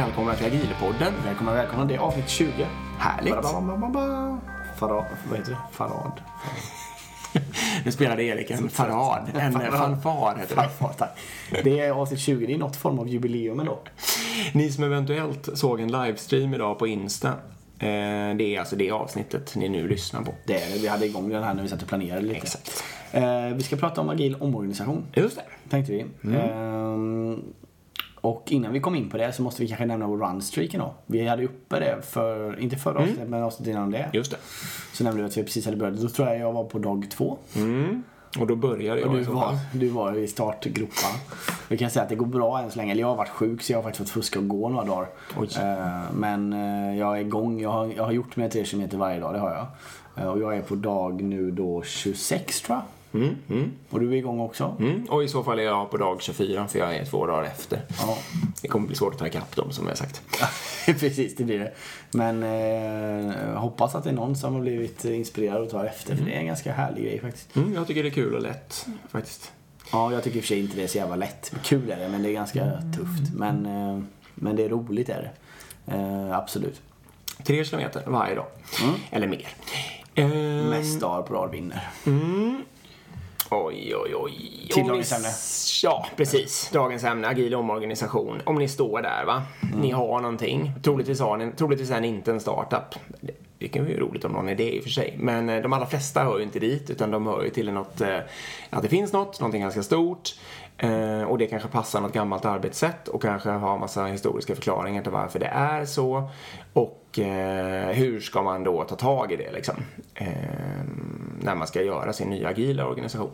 Välkomna till Agilpodden. Välkomna, välkomna. Det är avsnitt 20. Härligt. Farad, vad heter det? Farad. Nu spelade Erik en farad. En fanfar heter det. Det är avsnitt 20. Det är något form av jubileum ändå. Ni som eventuellt såg en livestream idag på Insta. Eh, det är alltså det avsnittet ni nu lyssnar på. Det är det. Vi hade igång den här när vi satt och planerade lite. Exakt. Eh, vi ska prata om agil omorganisation, Just det. tänkte vi. Ehm, och innan vi kom in på det så måste vi kanske nämna vår runstreak då. Vi hade uppe det för, inte förra avsnittet, men avsnittet innan det. Just det. Så nämnde vi att vi precis hade börjat. Då tror jag jag var på dag två. Mm. Och då började Och jag du i så var, du var i startgroparna. Vi kan säga att det går bra än så länge. Eller jag har varit sjuk så jag har faktiskt fått fuska och gå några dagar. Eh, Men eh, jag är igång. Jag har, jag har gjort mina 3 km varje dag, det har jag. Eh, Och jag är på dag nu då 26 tror jag. Mm, mm, Och du är igång också? mm. Och i så fall är jag på dag 24 för jag är två dagar efter. Ja, Det kommer bli svårt att ta ikapp dem som jag sagt. precis det blir det. Men eh, hoppas att det är någon som har blivit inspirerad och tar efter. För det är en ganska härlig grej faktiskt. Mm, jag tycker det är kul och lätt faktiskt. Ja, jag tycker i och för sig inte det är så jävla lätt. Kul är det, men det är ganska tufft. Men, eh, men det är roligt är det. Eh, absolut. Tre kilometer varje dag. Mm. Eller mer. Ehm, Mest dagar på rad vinner. Mm. Oj, oj, oj. Till Om dagens ämne. Ja, precis. Dagens ämne, agil omorganisation. Om ni står där, va. Ni har någonting. Troligtvis, har ni, troligtvis är ni inte en startup. Det, det kan ju vara roligt om någon är det i och för sig. Men eh, de allra flesta hör ju inte dit, utan de hör ju till något, eh, att det finns något, någonting ganska stort. Eh, och det kanske passar något gammalt arbetssätt och kanske har massa historiska förklaringar till varför det är så. Och eh, hur ska man då ta tag i det liksom? Eh, när man ska göra sin nya agila organisation.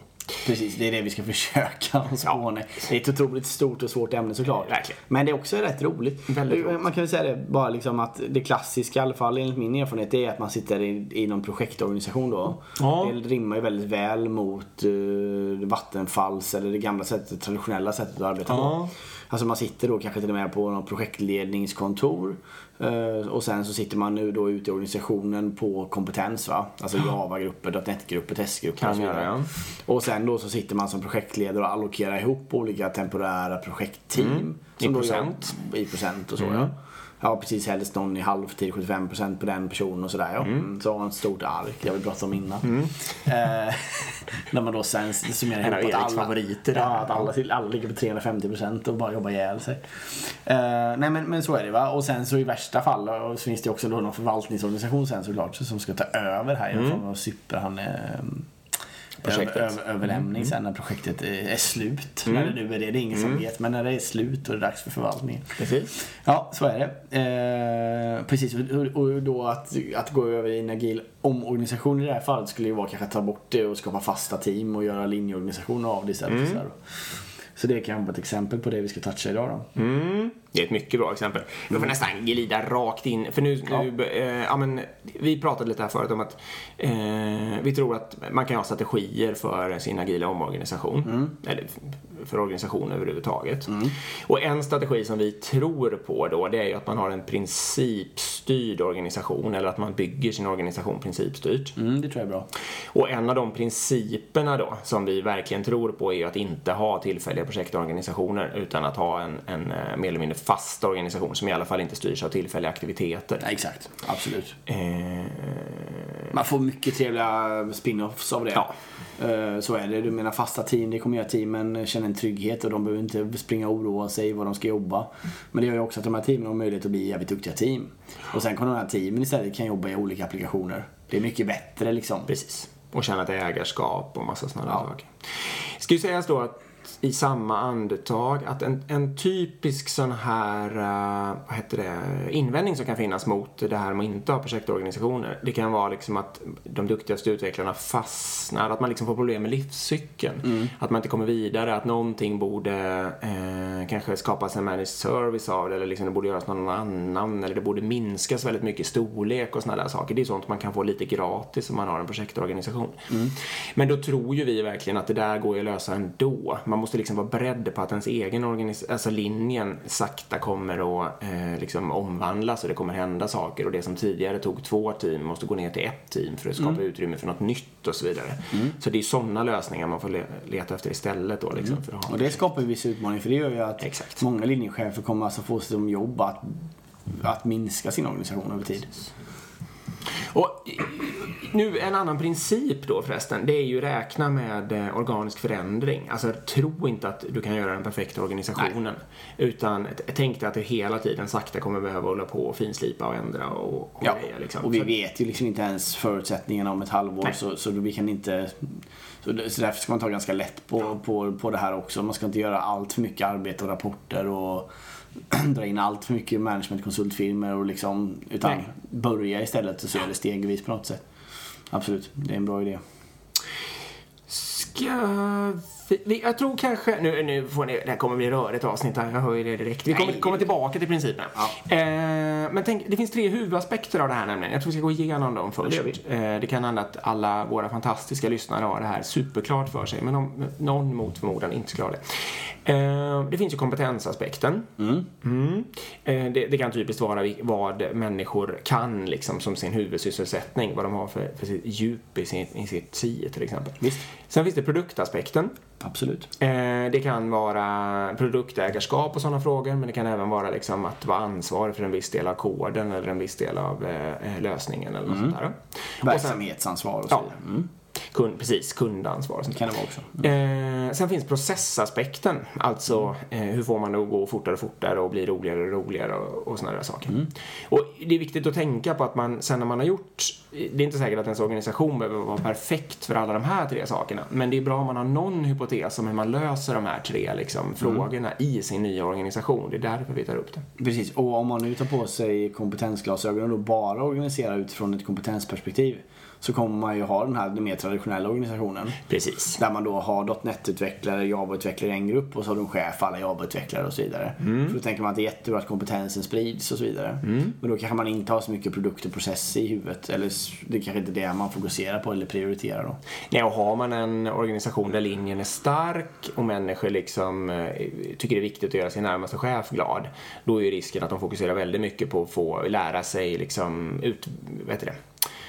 Precis, det är det vi ska försöka på nu. Det är ett otroligt stort och svårt ämne såklart. Verkligen. Men det är också rätt roligt. Roligt. Man kan väl säga det bara liksom att det klassiska, i alla fall enligt min erfarenhet, är att man sitter i, i någon projektorganisation då. Ja. Det rimmar ju väldigt väl mot uh, Vattenfalls eller det gamla sättet, traditionella sättet att arbeta Ja. på. Alltså man sitter då kanske till och med på något projektledningskontor. eh, och sen så sitter man nu då ute i organisationen på kompetens va. Alltså Java-grupper, .NET-grupper, testgrupper och så vidare. Och sen då så sitter man som projektledare och allokerar ihop olika temporära projektteam. Mm. I procent. gör- I procent och så Mm. ja. Ja precis, helst någon i halvtid, 75% på den personen och sådär ja. Mm. Så har man ett stort ark, det har vi pratat om innan. Eh, när man då sen summerar ihop att Eriks favoriter. Ja, att alla, alla ligger på 350% och bara jobbar ihjäl sig. Eh, nej men, men så är det va. Och sen så i värsta fall så finns det också då någon förvaltningsorganisation sen såklart som ska ta över här i någon form av super han eh, Projektet. Över, över, överlämning sen när projektet är, slut. När det nu är det, det är ingen som vet. Men när det är slut och det är dags för förvaltningen. Precis. Ja, så är det. Eh, precis, och, då att, att gå över i en agil omorganisation i det här fallet skulle ju vara kanske att ta bort det och skapa fasta team och göra linjeorganisationer av det istället. för Så, här då. Så det kan vara ett exempel på det vi ska toucha idag då. Mm. Det är ett mycket bra exempel. Vi får nästan glida rakt in. För nu, nu eh, ja, men, vi pratade lite här förut om att eh, vi tror att man kan ha strategier för sin agila omorganisation. Eller för organisation överhuvudtaget. Och en strategi som vi tror på då, det är ju att man har en principstyrd organisation. Eller att man bygger sin organisation principstyrt. Mm, det tror jag är bra. Och en av de principerna då som vi verkligen tror på är ju att inte ha tillfälliga projektorganisationer utan att ha en, en eh, mer eller mindre fast organisation som i alla fall inte styrs av tillfälliga aktiviteter. Ja, exakt, absolut. Eh, Man får mycket trevliga spin-offs av det. Ja. Eh, Så är det. Du menar fasta team, det kommer göra teamen känna en trygghet och de behöver inte springa och oroa sig vad de ska jobba. Men det gör ju också att de här teamen har möjlighet att bli jävligt duktiga team. Och sen kommer de här teamen istället kan jobba i olika applikationer. Det är mycket bättre liksom. Precis. Och känna ett ägarskap och massa sådana Ja. saker. Ska ju sägas då att i samma andetag att en, en typisk sån här, eh, vad heter det, invändning som kan finnas mot det här med att inte ha projektorganisationer. Det kan vara liksom att de duktigaste utvecklarna fastnar, att man liksom får problem med livscykeln. Att man inte kommer vidare, att någonting borde eh, kanske skapas en managed service av det eller liksom det borde göras någon annan eller det borde minskas väldigt mycket i storlek och sådana där saker. Det är sånt man kan få lite gratis om man har en projektorganisation. Men då tror ju vi verkligen att det där går ju att lösa ändå. Man man måste liksom vara beredd på att ens egen organis- alltså linjen sakta kommer att eh, liksom omvandlas och det kommer hända saker och det som tidigare tog två team måste gå ner till ett team för att skapa utrymme för något nytt och så vidare. Så det är sådana lösningar man får le- leta efter istället då liksom. Ha Och det skapar ju vissa utmaningar för det gör ju att Exakt. många linjechefer kommer alltså få som jobb att, att minska sin organisation över tid. Och nu en annan princip då förresten, det är ju räkna med eh, organisk förändring. Alltså tro inte att du kan göra den perfekta organisationen. Utan t- tänk dig att du hela tiden sakta kommer behöva hålla på och finslipa och ändra och, och Ja, grejer, liksom. och vi vet ju liksom inte ens förutsättningarna om ett halvår Nej. så, så vi kan inte så, det- så därför ska man ta ganska lätt på, på, på det här också. Man ska inte göra allt för mycket arbete och rapporter och dra in allt för mycket managementkonsultfirmor och liksom utan Nej. börja istället och se det stegvis på något sätt. Absolut, det är en bra idé. Ska jag tror kanske, nu, nu får ni, det här kommer bli rörigt avsnitt här, jag hör ju det direkt. Vi kommer komma tillbaka till principerna. Ja. Eh, men tänk, det finns tre huvudaspekter av det här nämligen. Jag tror vi ska gå igenom dem först. Det Eh, det kan hända att alla våra fantastiska lyssnare har det här superklart för sig, men om någon mot förmodan inte skulle ha det. Eh, det finns ju kompetensaspekten. Mm. Eh, det, det kan typiskt vara vad människor kan liksom som sin huvudsysselsättning, vad de har för, för sitt djup i, sin, i sitt SIE till exempel. Visst. Sen finns det produktaspekten. Absolut. Eh, det kan vara produktägarskap och sådana frågor, men det kan även vara liksom att vara ansvarig för en viss del av koden eller en viss del av eh, lösningen eller något sånt där. Verksamhetsansvar och så Ja. vidare. Mm. Kund, precis, kundansvar och sånt kan det vara också. Eh, sen finns processaspekten, alltså eh, hur får man det att gå fortare och fortare och bli roligare och roligare och, och sådana där saker. Och det är viktigt att tänka på att man sen när man har gjort, det är inte säkert att ens organisation behöver vara perfekt för alla de här tre sakerna, men det är bra om man har någon hypotes om hur man löser de här tre liksom, frågorna i sin nya organisation. Det är därför vi tar upp det. Precis, och om man nu tar på sig kompetensglasögonen och bara organiserar utifrån ett kompetensperspektiv så kommer man ju ha den här mer traditionella organisationen. Precis. Där man då har .NET-utvecklare, Java-utvecklare i en grupp och så har du en chef alla Java-utvecklare och så vidare. För då tänker man att det är jättebra att kompetensen sprids och så vidare. Men då kanske man inte har så mycket produkt och process i huvudet. Eller det är kanske inte det man fokuserar på eller prioriterar då. Nej, och har man en organisation där linjen är stark och människor liksom eh, tycker det är viktigt att göra sin närmaste chef glad, då är ju risken att de fokuserar väldigt mycket på att få lära sig liksom ut, vet du det,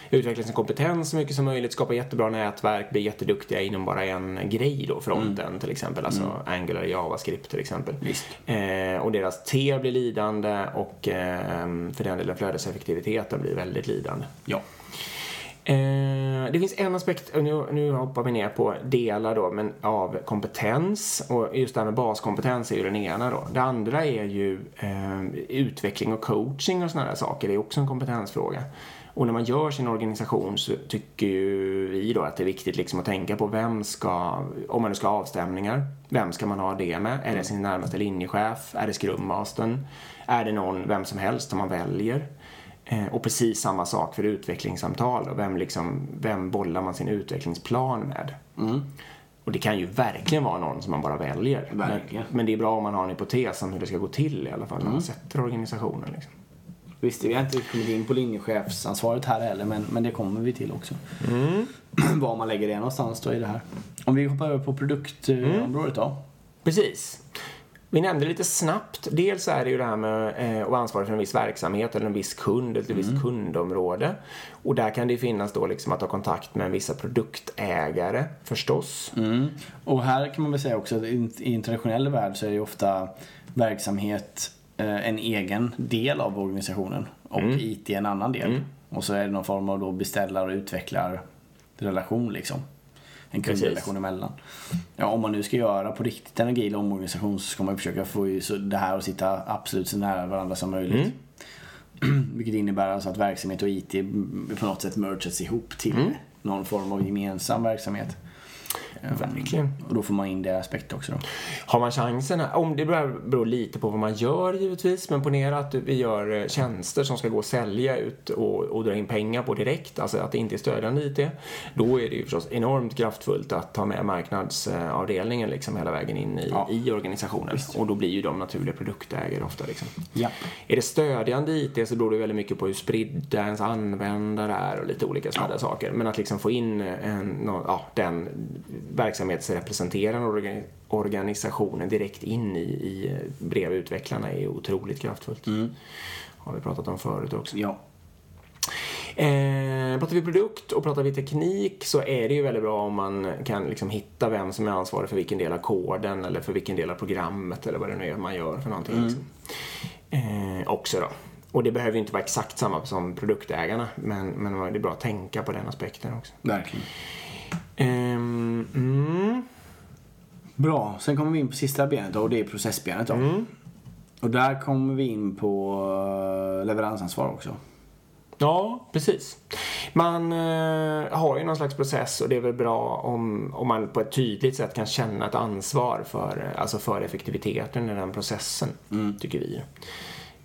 utveckla sin kompetens så mycket som möjligt, skapa jättebra nätverk, bli jätteduktiga inom bara en grej då, fronten till exempel, alltså Angular, JavaScript till exempel. Eh, och deras T blir lidande och eh, för den delen flödeseffektiviteten blir väldigt lidande. Ja. Eh, det finns en aspekt, och nu, nu hoppar vi ner på delar då, men av kompetens. Och just det här med baskompetens är ju den ena då. Det andra är ju eh, utveckling och coaching och sådana där saker. Det är också en kompetensfråga. Och när man gör sin organisation så tycker ju vi då att det är viktigt liksom att tänka på vem ska, om man nu ska ha avstämningar, vem ska man ha det med? Är det sin närmaste linjechef? Är det scrummastern? Är det någon, vem som helst som man väljer? Eh, och precis samma sak för utvecklingssamtal. Då. Vem, liksom, vem bollar man sin utvecklingsplan med? Och det kan ju verkligen vara någon som man bara väljer. Men, men det är bra om man har en hypotes om hur det ska gå till i alla fall när man sätter organisationen. Liksom. Visst, vi har inte kommit in på linjechefsansvaret här heller, men, men det kommer vi till också. Var man lägger det någonstans då i det här. Om vi hoppar över på produktområdet då. Precis. Vi nämnde lite snabbt, dels är det ju det här med eh, att vara ansvarig för en viss verksamhet eller en viss kund eller ett visst kundområde. Och där kan det finnas då liksom att ha kontakt med vissa produktägare förstås. Mm. Och här kan man väl säga också att i en traditionell värld så är det ju ofta verksamhet eh, en egen del av organisationen och IT en annan del. Och så är det någon form av då beställar och utvecklar relation liksom. En kundrelation emellan. Ja, om man nu ska göra på riktigt en agil omorganisation så ska man försöka få så det här att sitta absolut så nära varandra som möjligt. Vilket innebär alltså att verksamhet och IT på något sätt mergas ihop till någon form av gemensam verksamhet. Verkligen. Och då får man in det aspekt också då. Har man chansen, om det beror, lite på vad man gör givetvis, men ponera att vi gör eh, tjänster som ska gå att sälja ut och, och dra in pengar på direkt, alltså att det inte är stödjande IT, då är det ju förstås enormt kraftfullt att ta med marknadsavdelningen liksom hela vägen in i, Ja. i organisationen. Och då blir ju de naturliga produktägare ofta liksom. Ja. Är det stödjande IT så beror det väldigt mycket på hur spridda ens användare är och lite olika sådana där saker. Men att liksom få in en, nå- ja, den verksamhetsrepresenterande orga- organisationen direkt in i, i eh, brevutvecklarna är otroligt kraftfullt. Har vi pratat om förut också. Ja. Eh, pratar vi produkt och pratar vi teknik så är det ju väldigt bra om man kan liksom hitta vem som är ansvarig för vilken del av koden eller för vilken del av programmet eller vad det nu är man gör för någonting. Liksom. Eh, också då. Och det behöver ju inte vara exakt samma som produktägarna men, men det är bra att tänka på den aspekten också. Verkligen. Mm. Bra, sen kommer vi in på sista benet och det är processbenet då. Och där kommer vi in på eh, leveransansvar också. Ja, precis. Man eh, har ju någon slags process och det är väl bra om, om man på ett tydligt sätt kan känna ett ansvar för, alltså för effektiviteten i den processen, tycker vi.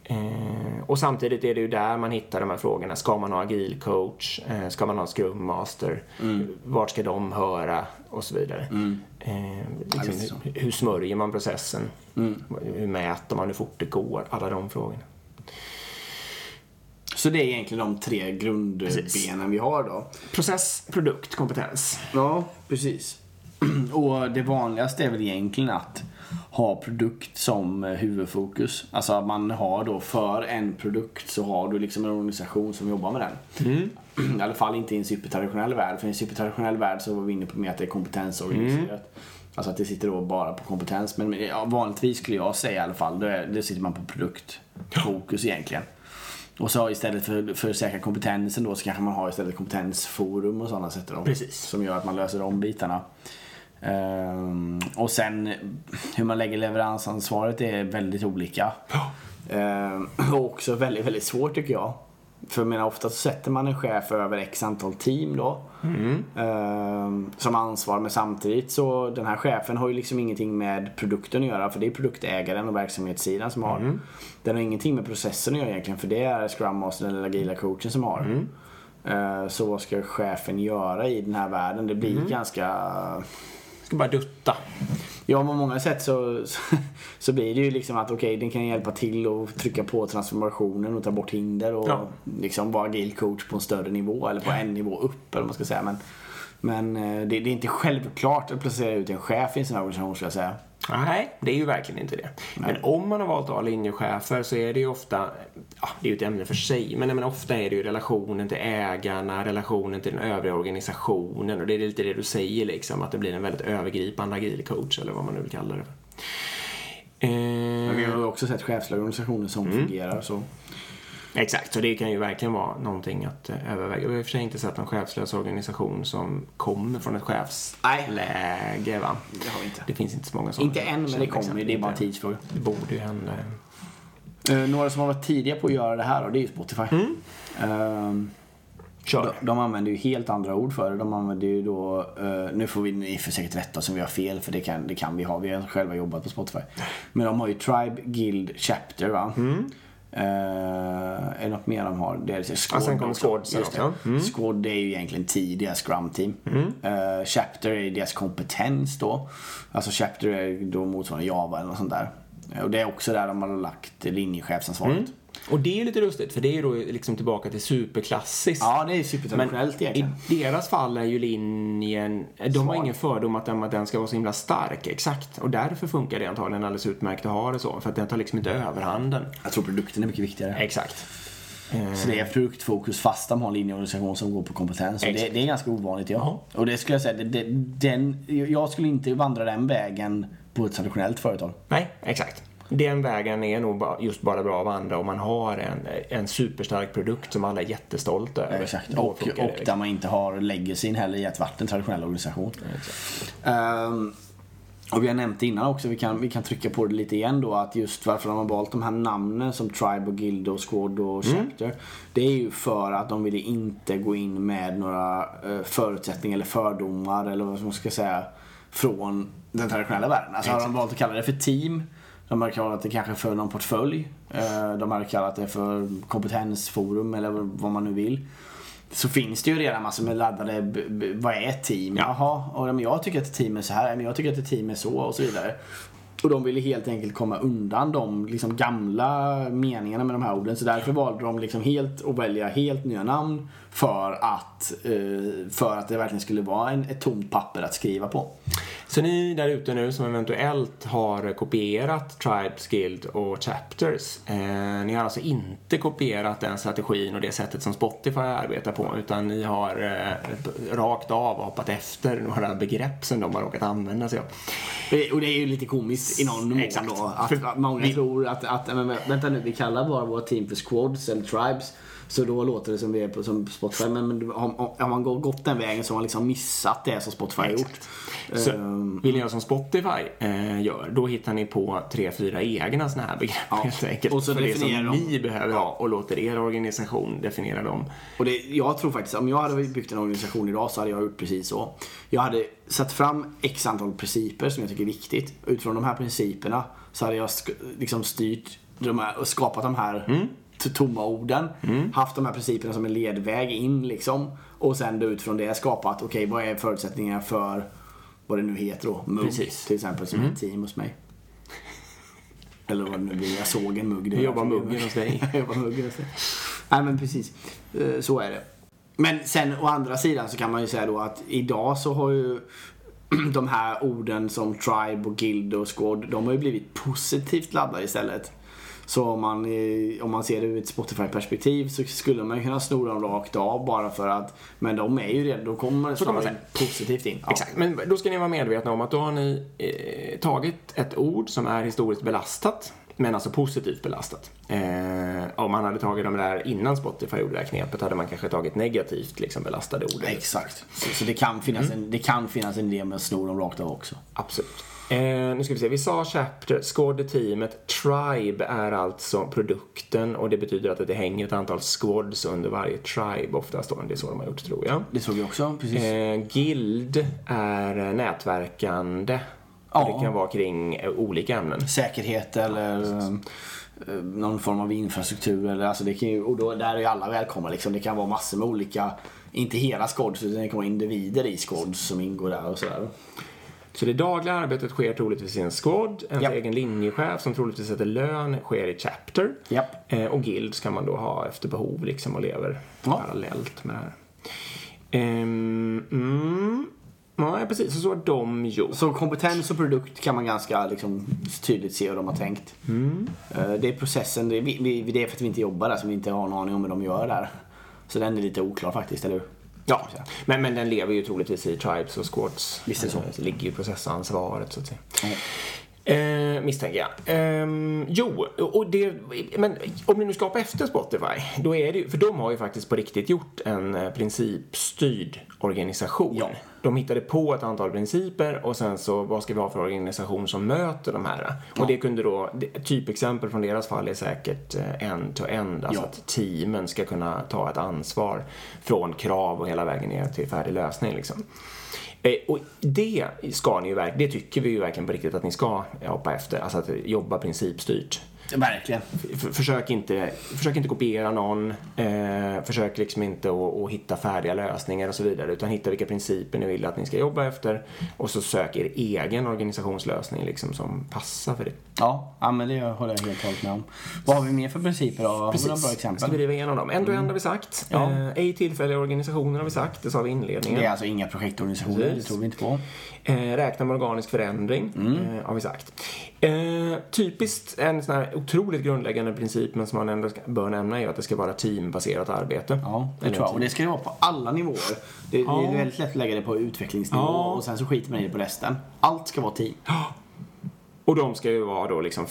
Eh, och samtidigt är det ju där man hittar de här frågorna. Ska man ha agil coach? Eh, ska man ha scrum master? Vart ska de höra? Och så vidare. Eh, Ja, visst liksom, så. hur, hur smörjer man processen? Hur mäter man hur fort det går? Alla de frågorna. Så det är egentligen de tre grundbenen Precis. vi har då. Process, produkt, kompetens. Ja, precis. Och det vanligaste är väl egentligen att ha produkt som eh, huvudfokus. Alltså att man har då för en produkt så har du liksom en organisation som jobbar med den. I alla fall inte i en supertraditionell värld. För i en supertraditionell värld så var vi inne på med att det är kompetensorganiserat. Alltså att det sitter då bara på kompetens. Men ja, vanligtvis skulle jag säga i alla fall, då, är, då sitter man på produktfokus egentligen. Och så istället för, för att säkra kompetensen då så kanske man har istället kompetensforum och sådana sätt då. Precis. Som gör att man löser de bitarna. Ehm, och sen hur man lägger leveransansvaret är väldigt olika. Ehm, och också väldigt, väldigt svårt tycker jag. För jag menar ofta så sätter man en chef över x antal team då. ehm, som ansvar men samtidigt så den här chefen har ju liksom ingenting med produkten att göra för det är produktägaren och verksamhetssidan som har. Den har ingenting med processen att göra egentligen för det är Scrum Master eller agila coachen som har. Eh, Så vad ska chefen göra i den här världen? Det blir ganska... Ska bara dutta. Ja, på många sätt så, så, så blir det ju liksom att okej, den kan hjälpa till och trycka på transformationen och ta bort hinder och Ja. liksom vara agil coach på en större nivå eller på en nivå upp eller vad man ska säga. Men, men eh, det, det är inte självklart att placera ut en chef i en sån här organisation skulle jag säga. Nej, det är ju verkligen inte det. Men om man har valt att ha linjechefer så är det ju ofta, ja, det är ju ett ämne för sig, men, men ofta är det ju relationen till ägarna, relationen till den övriga organisationen och det är lite det du säger liksom, att det blir en väldigt övergripande agil coach eller vad man nu vill kalla det för. Men vi Eh, har ju också sett chefsliga organisationer som Mm. fungerar så. Exakt, så det kan ju verkligen vara någonting att eh, överväga. Vi har i och för sig inte sett någon chefslös organisation som kommer från ett chefsläge va? Det har vi inte. Det finns inte så många sådana. Inte än, men det kommer ju. Det är bara en tidsfråga. Det borde ju hända. Eh, några som har varit tidiga på att göra det här då, det är ju Spotify. Mm. Ehm, Kör. De, de använder ju helt andra ord för det. De använder ju då, eh, nu får vi ni för säkert rätta oss om vi har fel för det kan, det kan vi ha. Vi har själva jobbat på Spotify. Men de har ju Tribe, Guild, Chapter va? Mm. Eh, är det något mer de har? Det är Squad Ja, sen kommer. Squad sen Just det. Mm. Squad är ju egentligen tid, deras scrum team. Eh, chapter är deras kompetens då. Alltså Chapter är då motsvarande Java eller något sånt där. Och det är också där de har lagt linjechefsansvaret. Mm. Och det är lite lustigt för det är ju då liksom tillbaka till superklassiskt. Ja, det är supertraditionellt i egentligen. deras fall är ju linjen, de har Svag. ingen fördom att den, att den ska vara så himla stark, exakt. Och därför funkar det antagligen alldeles utmärkt att ha det så, för att den tar liksom inte överhanden. Jag tror produkten är mycket viktigare. Exakt. Eh, Så det är produktfokus fast de har en linjeorganisation som går på kompetens. Det, det är ganska ovanligt ja. Ja. Och det skulle jag säga, det, det, den, jag skulle inte vandra den vägen på ett traditionellt företag. Nej, exakt. Den vägen är nog just bara bra av andra om man har en, en superstark produkt som alla är jättestolta över. Exakt. Och, och liksom. där man inte har legacyn heller i att varit en traditionell organisation. Ehm, och vi har nämnt det innan också, vi kan, vi kan trycka på det lite igen då, att just varför de har valt de här namnen som Tribe och Guild och Squad och Chapter. Det är ju för att de ville inte gå in med några eh, förutsättningar eller fördomar eller vad man ska säga från den traditionella världen. Alltså har de valt att kalla det för team. De har kallat det kanske för någon portfölj. Eh, De har kallat det för kompetensforum eller vad man nu vill. Så finns det ju redan massor med laddade, vad är ett team? Jaha, och, jag tycker att ett team är så här, men jag tycker att ett team är så och så vidare. Och de ville helt enkelt komma undan de liksom gamla meningarna med de här orden. Så därför valde de liksom helt att välja helt nya namn för att, eh, för att det verkligen skulle vara en, ett tomt papper att skriva på. Så ni där ute nu som eventuellt har kopierat Tribes, Guild och Chapters. Eh, ni har alltså inte kopierat den strategin och det sättet som Spotify arbetar på utan ni har eh, rakt av hoppat efter några begrepp som de har råkat använda sig av. Och det är ju lite komiskt i någon mån Exakt. då. Att, att många tror att, att men, vänta nu, vi kallar bara våra team för squads eller tribes. Så då låter det som vi är på som Spotify. Men, men har, man gått den vägen så har man liksom missat det som Spotify har gjort. Så Ehm, vill ni göra som Spotify eh, gör, då hittar ni på tre, fyra egna såna här begrepp Ja. helt enkelt. Och så för det definierar som de. ni behöver ha och låter er organisation definiera dem. Och det, jag tror faktiskt, om jag hade byggt en organisation idag så hade jag gjort precis så. Jag hade satt fram x antal principer som jag tycker är viktigt. Utifrån de här principerna så hade jag liksom styrt de här, och skapat de här tomma orden. Haft de här principerna som en ledväg in liksom. Och sen då utifrån det skapat, okej vad är förutsättningarna för vad det nu heter då, mugg Precis. till exempel som är ett team hos mig. Eller vad det nu blir, jag såg en mugg. är jobbar muggen hos dig. jag jobbar muggen hos dig. Nej men precis, Eh, så är det. Men sen å andra sidan så kan man ju säga då att idag så har ju de här orden som tribe och guild och squad, de har ju blivit positivt laddade istället. Så om man, om man ser det ur ett Spotify-perspektiv så skulle man kunna sno dem rakt av bara för att, men de är ju redan, då kommer snarare positivt in. Ja. Exakt, men då ska ni vara medvetna om att då har ni eh, tagit ett ord som är historiskt belastat, men alltså positivt belastat. Eh, om man hade tagit de där innan Spotify gjorde det här knepet hade man kanske tagit negativt liksom belastade ord. Exakt. Så, så det, kan finnas en, det kan finnas en idé med att sno dem rakt av också. Absolut. Eh, nu ska vi se, vi sa Chapter, Squad är teamet, Tribe är alltså produkten och det betyder att det hänger ett antal squads under varje tribe oftast då. Det är så de har gjort tror jag. Det såg vi också, precis. Eh, guild är nätverkande. Ja. Det kan vara kring eh, olika ämnen. säkerhet eller eh, någon form av infrastruktur. Eller, alltså det kan ju, och då, där är ju alla välkomna. Liksom. Det kan vara massor med olika, inte hela squads utan det kan vara individer i squads som ingår där och sådär. Så det dagliga arbetet sker troligtvis i en squad. Ens Japp. egen linjechef som troligtvis sätter lön sker i Chapter. Japp. Eh, och guilds kan man då ha efter behov liksom och lever Ja. parallellt med det här. Ehm, mm. Ja, precis. Så så har de gjort. Så kompetens och produkt kan man ganska liksom, tydligt se hur de har tänkt. Eh, Det är processen, det är, vi, det är för att vi inte jobbar där så vi inte har en aning om hur de gör där. Så den är lite oklar faktiskt, eller hur? Ja, men, men den lever ju troligtvis i tribes och squads. Visst är det så. Eh, det ligger ju processansvaret så att säga. Ja. Eh, misstänker jag. Ehm, jo, och det, men om ni nu skapar efter Spotify, då är det ju, för de har ju faktiskt på riktigt gjort en eh, principstyrd organisation. Ja. De hittade på ett antal principer och sen så vad ska vi ha för organisation som möter de här? Och det kunde då, typexempel från deras fall är säkert eh, end-to-end, alltså Ja. att teamen ska kunna ta ett ansvar från krav och hela vägen ner till färdig lösning liksom. Eh, Och det ska ni ju verkligen, det tycker vi ju verkligen på riktigt att ni ska hoppa efter, alltså att jobba principstyrt. Verkligen. Försök, inte, försök inte kopiera någon, eh, försök liksom inte att, att hitta färdiga lösningar och så vidare utan hitta vilka principer ni vill att ni ska jobba efter och så sök er egen organisationslösning liksom som passar för det. Ja, ja men det håller jag helt och hållet med om. Vad har vi mer för principer då? Har vi några bra exempel? Ska vi driva igenom dem? End to end har vi sagt. Ja. Eh, ej tillfälliga organisationer har vi sagt, det sa vi i inledningen. Det är alltså inga projektorganisationer, Precis. det tror vi inte på. Eh, räkna med organisk förändring, Mm. eh, har vi sagt. Eh, typiskt en sån här otroligt grundläggande princip men som man ändå ska, bör nämna är att det ska vara teambaserat arbete. Ja, det Eller tror jag. Och det ska det vara på alla nivåer. Det, Ja. det är väldigt lätt att lägga det på utvecklingsnivå Ja. och sen så skiter man i det på resten. Allt ska vara team. Och de ska ju vara då liksom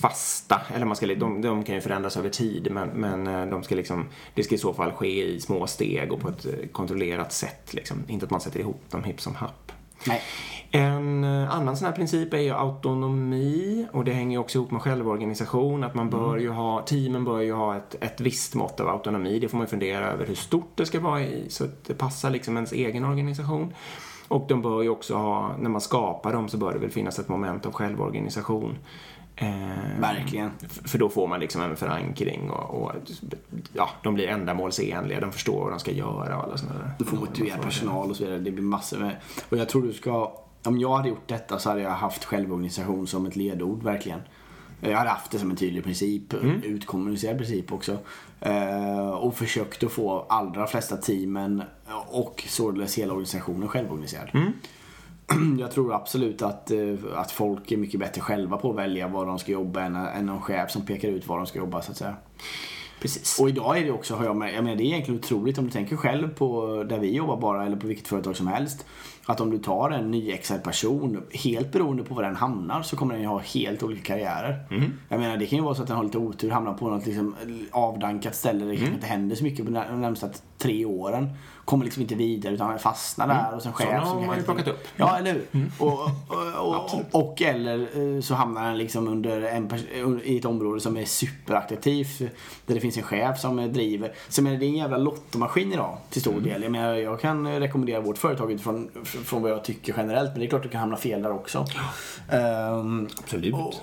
fasta, eller man ska, de, de kan ju förändras över tid men, men eh, de ska liksom, det ska i så fall ske i små steg och på ett eh, kontrollerat sätt liksom. Inte att man sätter ihop dem hipp som happ. Nej. En eh, annan sån här princip är ju autonomi och det hänger ju också ihop med självorganisation. Att man bör ju ha, teamen bör ju ha ett, ett visst mått av autonomi. Det får man ju fundera över hur stort det ska vara i, så att det passar liksom ens egen organisation. Och de bör ju också ha, när man skapar dem så bör det väl finnas ett moment av självorganisation. Eh, Verkligen. För då får man liksom en förankring och, och ja, de blir ändamålsenliga, de förstår vad de ska göra och alla sådana där. Du får motivera personal och så vidare. Det blir massor med... Och jag tror du ska om jag hade gjort detta så hade jag haft självorganisation som ett ledord verkligen. Jag hade haft det som en tydlig princip, Mm. utkommunicerad princip också. Eh, och försökt att få allra flesta teamen och således hela organisationen självorganiserad. Mm. Jag tror absolut att, eh, att folk är mycket bättre själva på att välja var de ska jobba än, än någon chef som pekar ut var de ska jobba så att säga. Precis. Och idag är det också, har jag jag menar det är egentligen otroligt om du tänker själv på där vi jobbar bara eller på vilket företag som helst. Att om du tar en nyexad person, helt beroende på var den hamnar så kommer den ju ha helt olika karriärer. Jag menar det kan ju vara så att den har lite otur, hamnar på något liksom avdankat ställe där det kanske inte händer så mycket på de närmsta tre åren. Kommer liksom inte vidare utan fastnar där och sen chef Sådana som har man ju plockat upp. Ja, eller hur? Och, och, och, och eller eh, så hamnar den liksom under en i ett område som är superattraktivt. Där det finns en chef som driver. Så jag menar, det är en jävla lottomaskin idag till stor del. Jag, menar, jag kan rekommendera vårt företag utifrån från vad jag tycker generellt. Men det är klart att du kan hamna fel där också. Ehm, Absolut. och,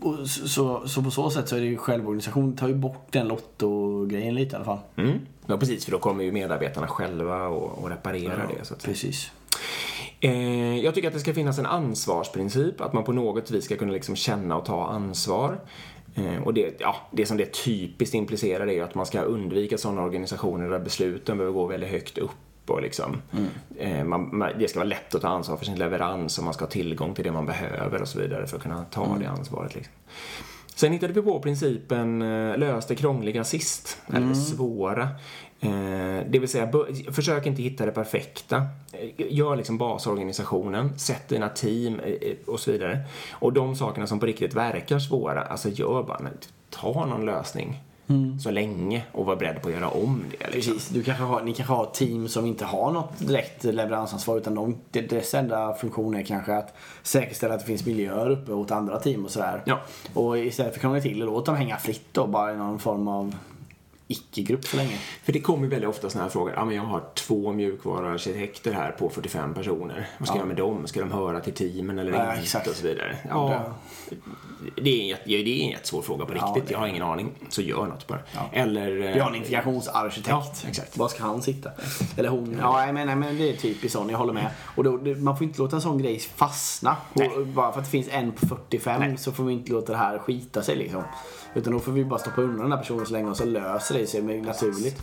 och, så, så, på så sätt så är det ju självorganisation tar ju bort den lotto-grejen lite i alla fall. Mm. Ja, precis. För då kommer ju medarbetarna själva och, och reparera det. Så att. Precis. Eh, jag tycker att det ska finnas en ansvarsprincip. Att man på något vis ska kunna liksom känna och ta ansvar. Eh, och det, ja, det som det typiskt implicerar är ju att man ska undvika sådana organisationer där besluten behöver gå väldigt högt upp. Och liksom, eh, man, man, det ska vara lätt att ta ansvar för sin leverans och man ska ha tillgång till det man behöver och så vidare för att kunna ta det ansvaret. Liksom. Sen hittade vi på principen eh, lös det krångliga sist, eller svåra. Eh, det vill säga, försök inte hitta det perfekta. Gör liksom basorganisationen, sätt dina team och så vidare. Och de sakerna som på riktigt verkar svåra, alltså gör bara, ta någon lösning. Så länge och var beredd på att göra om det. Liksom. Precis. Du kanske har, ni kanske har team som inte har något direkt leveransansvar utan de, dess enda funktion är kanske att säkerställa att det finns miljöer uppe åt andra team och sådär. Ja. Och istället för att krångla till det, låt dem hänga fritt då bara i någon form av icke-grupp så länge. För det kommer ju väldigt ofta sådana här frågor. Ja, men jag har två mjukvaruarkitekter här på 45 personer. Vad ska jag göra med dem? Ska de höra till teamen eller Ja, inte? Och så vidare. Ja, det är en, det är en jättesvår fråga på riktigt. det- Jag har ingen aning. Så gör något bara. Eller... Vi har en integrationsarkitekt. Ja, exakt. Var ska han sitta? Eller hon. Ja, jag menar, men det är typiskt sån. Jag håller med. Och då, man får inte låta en sån grej fastna. Nej. Och, bara för att det finns en på 45 så får vi inte låta det här skita sig liksom. Utan då får vi bara stoppa undan den här personen så länge och så löser det sig naturligt.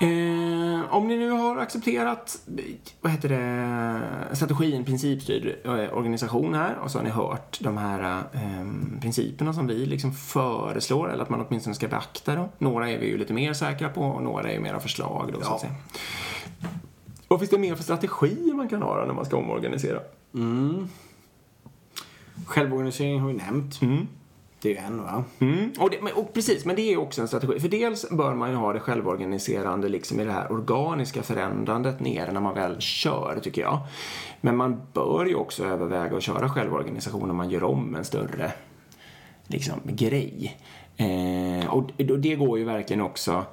Eh, om ni nu har accepterat, vad heter det, strategin principstyrd eh, organisation här och så har ni hört de här eh, principerna som vi liksom föreslår eller att man åtminstone ska beakta då. Några är vi ju lite mer säkra på och några är ju mera förslag då så Ja. att säga. Vad finns det mer för strategier man kan ha när man ska omorganisera? Självorganisering har vi nämnt. Det är ju en va? Mm. Och, det, och precis, men det är ju också en strategi. För dels bör man ju ha det självorganiserande liksom i det här organiska förändrandet nere när man väl kör, tycker jag. Men man bör ju också överväga att köra självorganisation om man gör om en större liksom, grej. Eh, och och det går ju verkligen också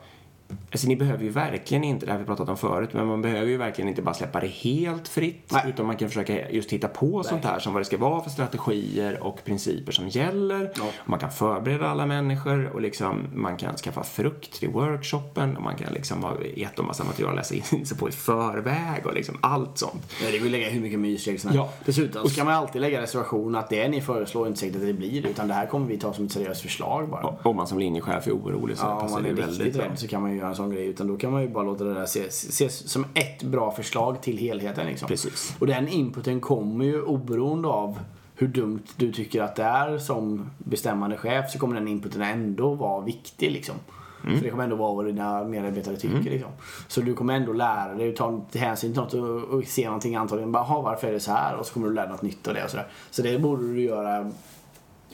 Alltså ni behöver ju verkligen inte, det har vi pratat om förut, men man behöver ju verkligen inte bara släppa det helt fritt. Nej. Utan man kan försöka just hitta på sånt här som vad det ska vara för strategier och principer som gäller. Ja. Man kan förbereda alla människor och liksom, man kan skaffa frukt till workshopen och man kan liksom ha jättemassa material att läsa in sig på i förväg och liksom allt sånt. Ja, det vill lägga hur mycket mysregler som Ja. helst. Dessutom så kan man alltid lägga reservation att det ni föreslår är inte säkert att det blir. Utan det här kommer vi ta som ett seriöst förslag bara. Och Om man som linjechef är orolig så Ja, om passar man det är väldigt riktigt bra. rädd så kan man ju göra en sån grej. Utan då kan man ju bara låta det där ses, ses som ett bra förslag till helheten. Liksom. Precis. Och den inputen kommer ju oberoende av hur dumt du tycker att det är som bestämmande chef så kommer den inputen ändå vara viktig. Liksom. Mm. För det kommer ändå vara vad dina medarbetare tycker. Liksom. Så du kommer ändå lära dig ta till hänsyn till något och, och se någonting antagligen. Bara, "Jaha, varför är det så här? Och så kommer du lära dig något nytt av det. Och så, där. så det borde du göra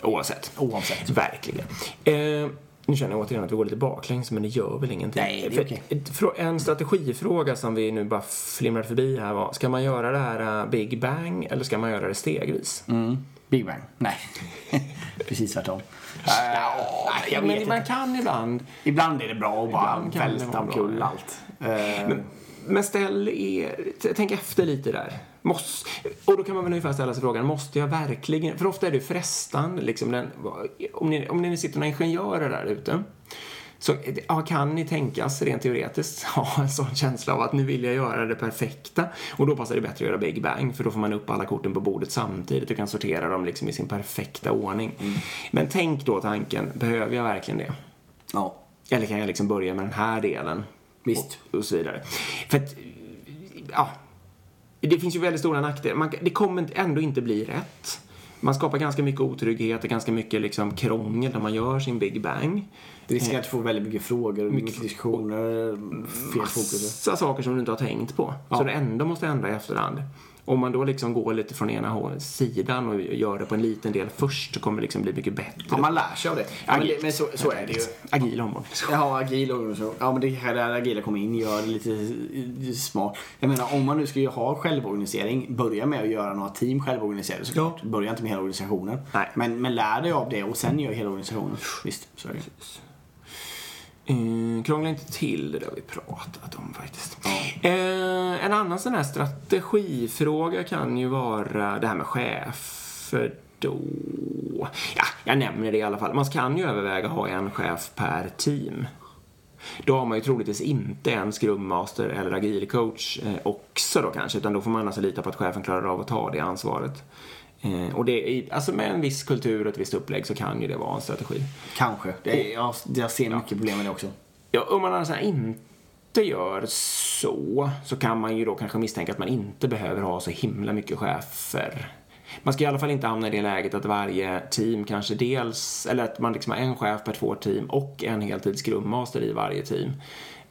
Oavsett. oavsett. Verkligen. Eh, nu känner jag återigen att vi går lite baklänges, men det gör väl ingenting. Nej, det är okej. frå- En strategifråga som vi nu bara flimrade förbi här var, ska man göra det här uh, Big Bang eller ska man göra det stegvis? Mm. Big Bang? Nej. Precis tvärtom. Ja, nej, jag men man kan ibland. Ibland är det bra att bara välta omkull allt. Eh, Men ställ er, tänk efter lite där. Måste, och då kan man väl ungefär ställa sig frågan, måste jag verkligen? För ofta är det frestande, liksom, den, om, ni, om ni sitter några ingenjörer där ute så ja, kan ni tänkas rent teoretiskt ha en sån känsla av att nu vill jag göra det perfekta och då passar det bättre att göra Big Bang för då får man upp alla korten på bordet samtidigt och kan sortera dem liksom i sin perfekta ordning. Mm. Men tänk då tanken, behöver jag verkligen det? Ja. Eller kan jag liksom börja med den här delen? Visst. Och, och så vidare. För att, ja, det finns ju väldigt stora nackdelar. det kommer ändå inte bli rätt. Man skapar ganska mycket otrygghet och ganska mycket liksom krångel när man gör sin Big Bang. Du riskerar att få väldigt mycket frågor, mycket, mycket diskussioner, fel fokus. Massa saker som du inte har tänkt på. Ja. Så du ändå måste ändra i efterhand. Om man då liksom går lite från ena sidan och gör det på en liten del först så kommer det liksom bli mycket bättre. Ja, man lär sig av det. Ja, men, det, men så, så är det ju. Agil omorganisation. Ja, agil omorganisation. Ja, men det är där agila kommer in gör det lite smart. Jag menar, om man nu ska ha självorganisering, börja med att göra några team självorganiserade såklart. Ja. Börja inte med hela organisationen. Nej. Men, men lär dig av det och sen gör hela organisationen. Visst, så är det. Uh, krångla inte till det, har vi pratat om faktiskt. Uh, en annan sån här strategifråga kan ju vara det här med chefer då. Ja, jag nämner det i alla fall. Man kan ju överväga att ha en chef per team. Då har man ju troligtvis inte en Scrum Master eller agil coach eh, också då kanske, utan då får man alltså lita på att chefen klarar av att ta det ansvaret. Eh, och det, alltså med en viss kultur och ett visst upplägg så kan ju det vara en strategi. Kanske. Det jag, jag ser mycket ja. problem med det också. Ja, om man alltså inte gör så, så kan man ju då kanske misstänka att man inte behöver ha så himla mycket chefer. Man ska i alla fall inte hamna i det läget att varje team kanske dels, eller att man liksom har en chef per två team och en heltids Scrum i varje team.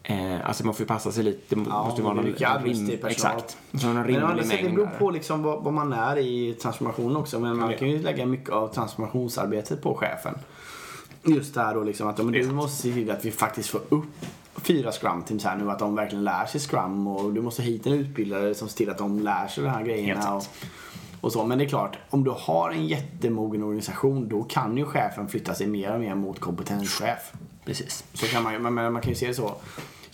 Eh, alltså man får ju passa sig lite. Det ja, måste vara någon rim, Exakt. Så någon rimlig men, mängd. Det beror på liksom vad, vad, man är i transformation också. Men man kan ju lägga mycket av transformationsarbetet på chefen. Just det här då liksom att men du måste se till att vi faktiskt får upp fyra scrum teams här nu. Att de verkligen lär sig scrum och du måste hit en utbildare som ser till att de lär sig de här grejerna. Och, och så. Men det är klart, om du har en jättemogen organisation då kan ju chefen flytta sig mer och mer mot kompetenschef. Precis. Så kan man men man kan ju se det så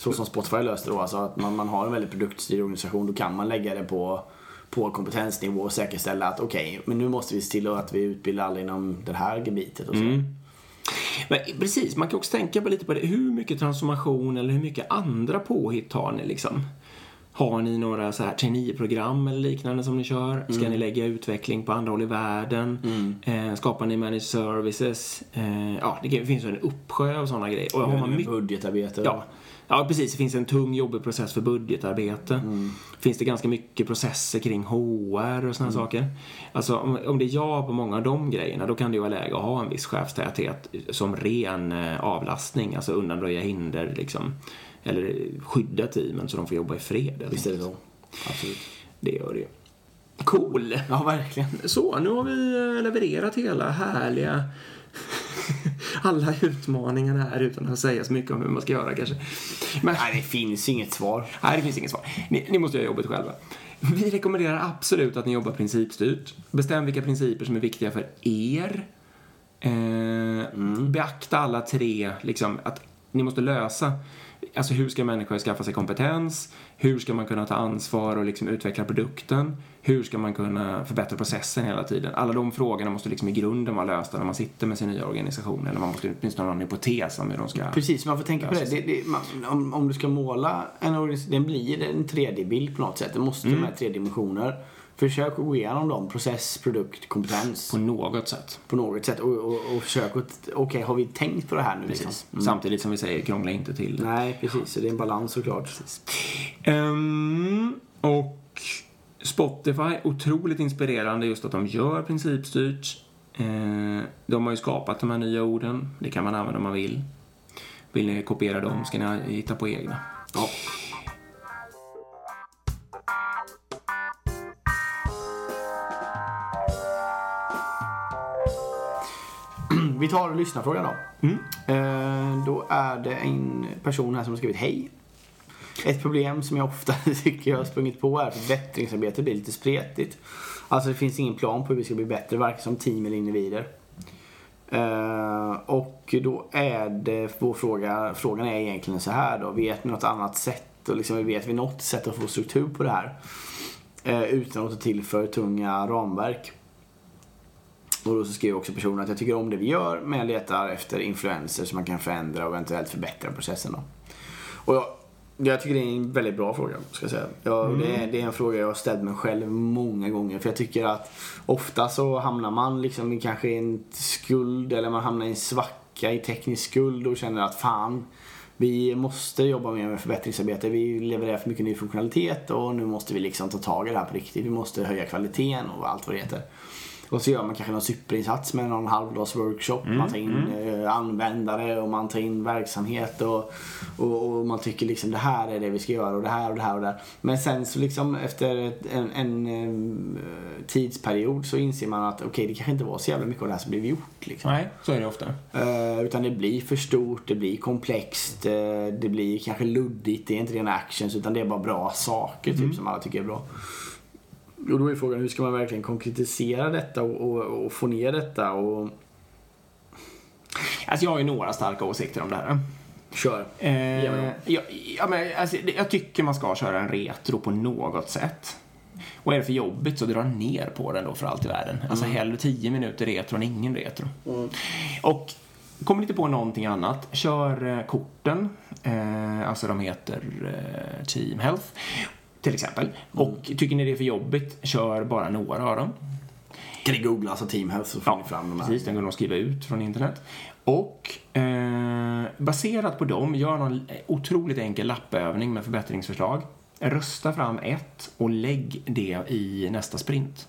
så som Spotify löste då, alltså att man, man har en väldigt produktstyrd organisation, då kan man lägga det på, på kompetensnivå och säkerställa att okej, okay, men nu måste vi se till att vi utbildar alla inom det här gebitet och så. Mm. Men precis, man kan också tänka på lite på det. Hur mycket transformation eller hur mycket andra påhitt har ni liksom? Har ni några så här traineeprogram eller liknande som ni kör? Ska mm. ni lägga utveckling på andra håll i världen? Mm. Eh, skapar ni managed services? Eh, ja, det finns ju en uppsjö av sådana grejer. Och har man mycket... Budgetarbete. Ja, Ja, precis. Det finns en tung, jobbig process för budgetarbete. Mm. Finns det ganska mycket processer kring HR och sådana mm. saker. Alltså, om, om det är ja på många av de grejerna, då kan det ju vara läge att ha en viss chefstäthet som ren eh, avlastning, alltså undanröja hinder liksom. Eller skydda teamen så de får jobba i fred. Visst är det så. Absolut. Det gör det Cool. Ja, verkligen. Så, nu har vi eh, levererat hela härliga alla utmaningarna här utan att säga så mycket om hur man ska göra kanske. Men, nej, det finns inget svar. Nej, det finns inget svar. Ni, ni måste göra jobbet själva. Vi rekommenderar absolut att ni jobbar principstyrt. Bestäm vilka principer som är viktiga för er. Eh, mm. Beakta alla tre, liksom, att ni måste lösa Alltså hur ska människor skaffa sig kompetens? Hur ska man kunna ta ansvar och liksom utveckla produkten? Hur ska man kunna förbättra processen hela tiden? Alla de frågorna måste liksom i grunden vara lösta när man sitter med sin nya organisation. Eller man måste åtminstone ha en hypotes om hur de ska Precis, man får tänka på det. det, det man, om, om, du ska måla en organisation, den blir en 3D-bild på något sätt. Det måste mm. med tre dimensioner. Försök att gå igenom dem. Process, produkt, kompetens. På något sätt. På något sätt. Och, och, och försök att, okej, okay, har vi tänkt på det här nu? Precis. Liksom? Mm. Samtidigt som vi säger, krångla inte till det. Nej, precis. Så det är en balans såklart. Um, och Spotify, otroligt inspirerande just att de gör principstyrt. Uh, de har ju skapat de här nya orden. Det kan man använda om man vill. Vill ni kopiera dem ska ni hitta på egna. Ja. Vi tar lyssnarfrågan då. Mm. Eh, då är det en person här som har skrivit hej. Ett problem som jag ofta tycker jag har sprungit på är att förbättringsarbetet blir lite spretigt. Alltså det finns ingen plan på hur vi ska bli bättre, varken som team eller individer. Uh, och då är det, vår fråga, frågan är egentligen så här då. Vet ni något annat sätt? Och liksom, vet vi något sätt att få struktur på det här? Eh, utan att ta till för tunga ramverk. Och då så skriver också personen att jag tycker om det vi gör men jag letar efter influenser som man kan förändra och eventuellt förbättra processen då. Och jag, jag tycker det är en väldigt bra fråga, ska jag säga. Jag, Mm. det, är, det är en fråga jag har ställt mig själv många gånger. För jag tycker att ofta så hamnar man liksom i kanske en skuld eller man hamnar i en svacka i teknisk skuld och känner att fan, vi måste jobba mer med förbättringsarbete. Vi levererar för mycket ny funktionalitet och nu måste vi liksom ta tag i det här på riktigt. Vi måste höja kvaliteten och allt vad det heter. Och så gör man kanske någon superinsats med någon halvdags workshop. Man tar in eh, användare och man tar in verksamhet och, och, och man tycker liksom det här är det vi ska göra och det här och det här och det här. Men sen så liksom efter en, en, eh, tidsperiod så inser man att okej det kanske inte var så jävla mycket av det här som blev gjort. Liksom. Nej, så är det ofta. Eh, utan det blir för stort, det blir komplext, det blir kanske luddigt. Det är inte rena actions utan det är bara bra saker typ, som alla tycker är bra. Och då är frågan hur ska man verkligen konkretisera detta och, och, och få ner detta och Alltså jag har ju några starka åsikter om det här. kör. Eh, ja, ja, men, alltså, jag tycker man ska köra en retro på något sätt. Och är det för jobbigt så dra ner på den då för allt i världen. Alltså hellre 10 minuter retro än ingen retro. Och kommer ni inte på någonting annat, kör eh, korten. Eh, alltså de heter eh, Team Health till exempel. Och tycker ni det är för jobbigt, kör bara några av dem. Kan ni googla alltså Team Health så får Ja, ni fram de här. Precis, den går de skriva ut från internet. Och eh, baserat på dem, gör någon otroligt enkel lappövning med förbättringsförslag. Rösta fram ett och lägg det i nästa sprint.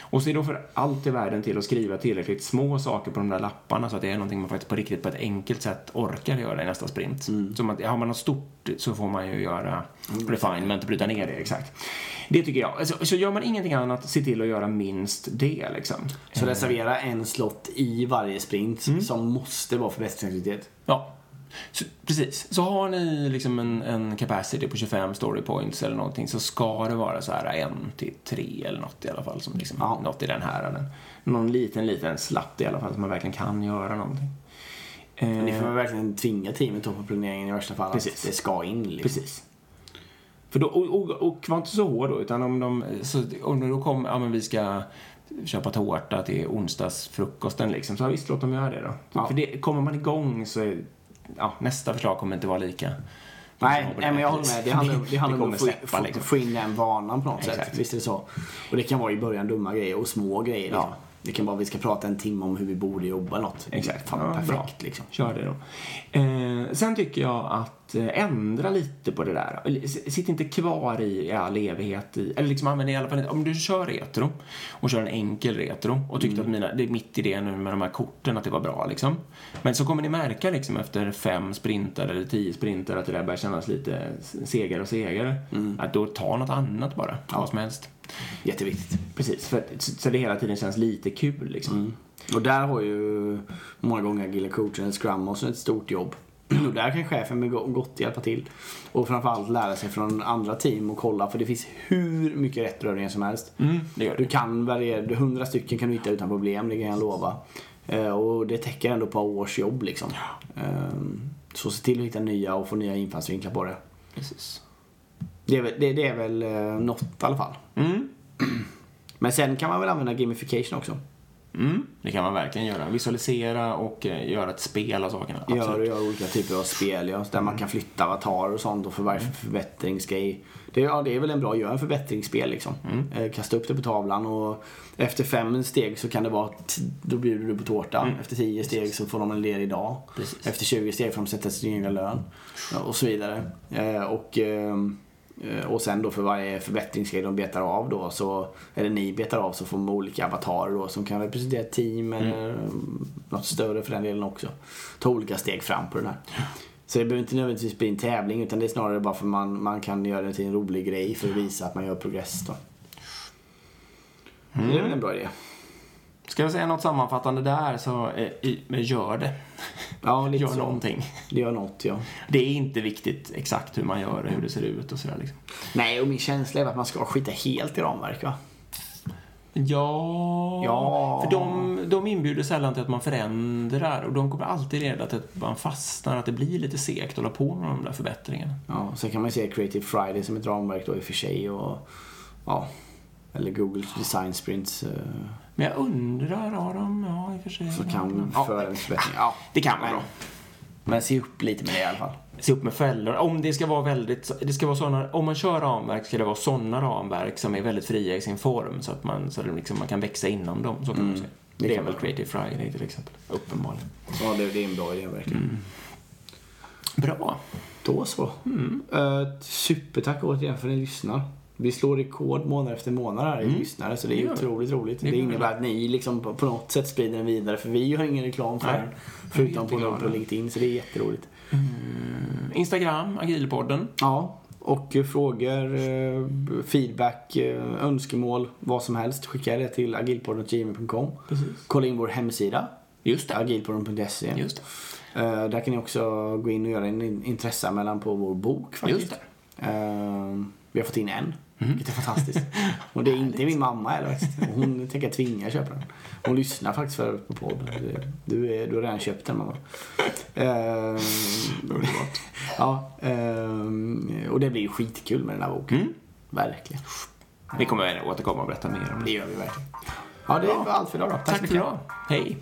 Och se då för allt i världen till att skriva tillräckligt små saker på de där lapparna så att det är någonting man faktiskt på riktigt på ett enkelt sätt orkar göra i nästa sprint. Så att, har man något stort så får man ju göra refinement och bryta ner det exakt. Det tycker jag. Alltså, så gör man ingenting annat, se till att göra minst det liksom. Så reservera en slott i varje sprint Mm. som måste vara förbättringsaktivitet. Ja, så, precis. Så har ni liksom en, en capacity på 25 story points eller någonting så ska det vara så här en till tre eller något i alla fall. Som liksom, Ja. Något i den här. Någon liten, liten slatt i alla fall så man verkligen kan göra någonting. Eh, Ni får verkligen tvinga teamet upp på planeringen i värsta fall. Precis. Att det ska in liksom. Precis. För då, och, och, och var inte så hård då, utan om de, så, om de då kommer, ja men vi ska köpa tårta till onsdagsfrukosten liksom, så ja, visst låt dem göra det då. Ja. För det, kommer man igång så är, ja, nästa förslag kommer inte vara lika Nej, nej, men jag håller med. Det handlar, det handlar om att få, släppa, få, liksom. få in den vanan på något Exakt. sätt. Visst är det så. Och det kan vara i början dumma grejer och små grejer. Liksom. Ja. Det kan vara vi ska prata en timme om hur vi borde jobba något. Exakt. Fan, Ja, perfekt bra. liksom. Kör det då. Eh, sen tycker jag att eh, ändra lite på det där. Sitt inte kvar i, i all evighet i, eller liksom använd i alla fall inte, om du kör retro och kör en enkel retro och tyckte att mina, det är mitt idé nu med de här korten att det var bra liksom. Men så kommer ni märka liksom efter fem sprintar eller tio sprintar att det där börjar kännas lite segare och segare. Att då ta något annat bara, vad som helst. Jätteviktigt. Precis, för, så det hela tiden känns lite kul liksom. Och där har ju många gånger agila coachen eller scrum master ett stort jobb. Och där kan chefen med go- gott hjälpa till. Och framförallt lära sig från andra team och kolla för det finns hur mycket rättövningar som helst. Mm. Du kan variera, hundra stycken kan du hitta utan problem, det kan jag lova. Eh, och det täcker ändå på års jobb liksom. Ehm, så se till att hitta nya och få nya infallsvinklar på det. Precis. Det är väl, det, det är väl eh, något i alla fall. Mm. Men sen kan man väl använda gamification också. Mm, det kan man verkligen göra. Visualisera och eh, göra ett spel av sakerna. Gör, Absolut. gör olika typer av spel ja, där man kan flytta avatarer och sånt och för varje förbättringsgrej. Det, ja, det är väl en bra, gör en förbättringsspel liksom. Eh, kasta upp det på tavlan och efter fem steg så kan det vara, t- då bjuder du på tårta. Efter tio steg så får de en ledig dag. Precis. Efter 20 steg får de sätta sin egen lön. Ja, och så vidare. Eh, och, ehm, eh, och sen då för varje förbättringsgrej de betar av då, så, eller ni betar av, så får man olika avatarer då som kan representera team eller mm. något större för den delen också. Ta olika steg fram på den här. Så det behöver inte nödvändigtvis bli en tävling utan det är snarare bara för att man, man kan göra det till en rolig grej för att visa att man gör progress då. Så det är väl en bra idé. Ska jag säga något sammanfattande där så eh, gör det. Ja, lite Gör så. någonting. Det gör något ja. Det är inte viktigt exakt hur man gör och hur det ser ut och sådär liksom. Nej, och min känsla är att man ska skita helt i ramverk va? Ja, Ja. för de, de inbjuder sällan till att man förändrar och de kommer alltid leda till att man fastnar, att det blir lite segt att hålla på med de där förbättringarna. Ja, sen kan man ju se Creative Friday som ett ramverk då i och för sig och ja, eller Google Design Sprints eh, Men jag undrar, har de, ja i och för sig. så kan ja, föra en förbättring. Ja, det kan vara men, se upp lite med det i alla fall. Se upp med fällor. Om det ska vara väldigt, det ska vara såna, om man kör ramverk ska det vara sådana ramverk som är väldigt fria i sin form så att man, så att liksom, man kan växa inom dem. Så kan man säga. det Det, är kan väl man. Creative Friday till exempel. Uppenbarligen. Ja, det, det är en bra idé verkligen. Bra. Då så. Eh, supertack återigen för att ni lyssnar. Vi slår rekord månad efter månad här i lyssnare så det är vi. otroligt roligt. Det, Det innebär att ni liksom på, något sätt sprider den vidare för vi har ingen reklam för den. Förutom på, jätteglada. på LinkedIn så det är jätteroligt. Instagram, agilpodden. Ja, och frågor, eh, feedback, eh, önskemål, vad som helst. Skicka det till agilpodden.gmail.com. Precis. Kolla in vår hemsida, Just det. agilpodden.se. Just det. Eh, där kan ni också gå in och göra en in- intresseanmälan på vår bok faktiskt. Just det. Vi har fått in en, vilket är fantastiskt. Och det är inte min mamma heller faktiskt. Hon tänker tvinga köpa den. Hon lyssnar faktiskt för på podden. Du, är, du har redan köpt den mamma. Uh, Underbart. ja, eh, och det blir ju skitkul med den här boken. Mm. Verkligen. Vi kommer återkomma och berätta mer om det. Det gör vi verkligen. Ja, det var allt för idag då. Tack för så mycket. idag. Hej.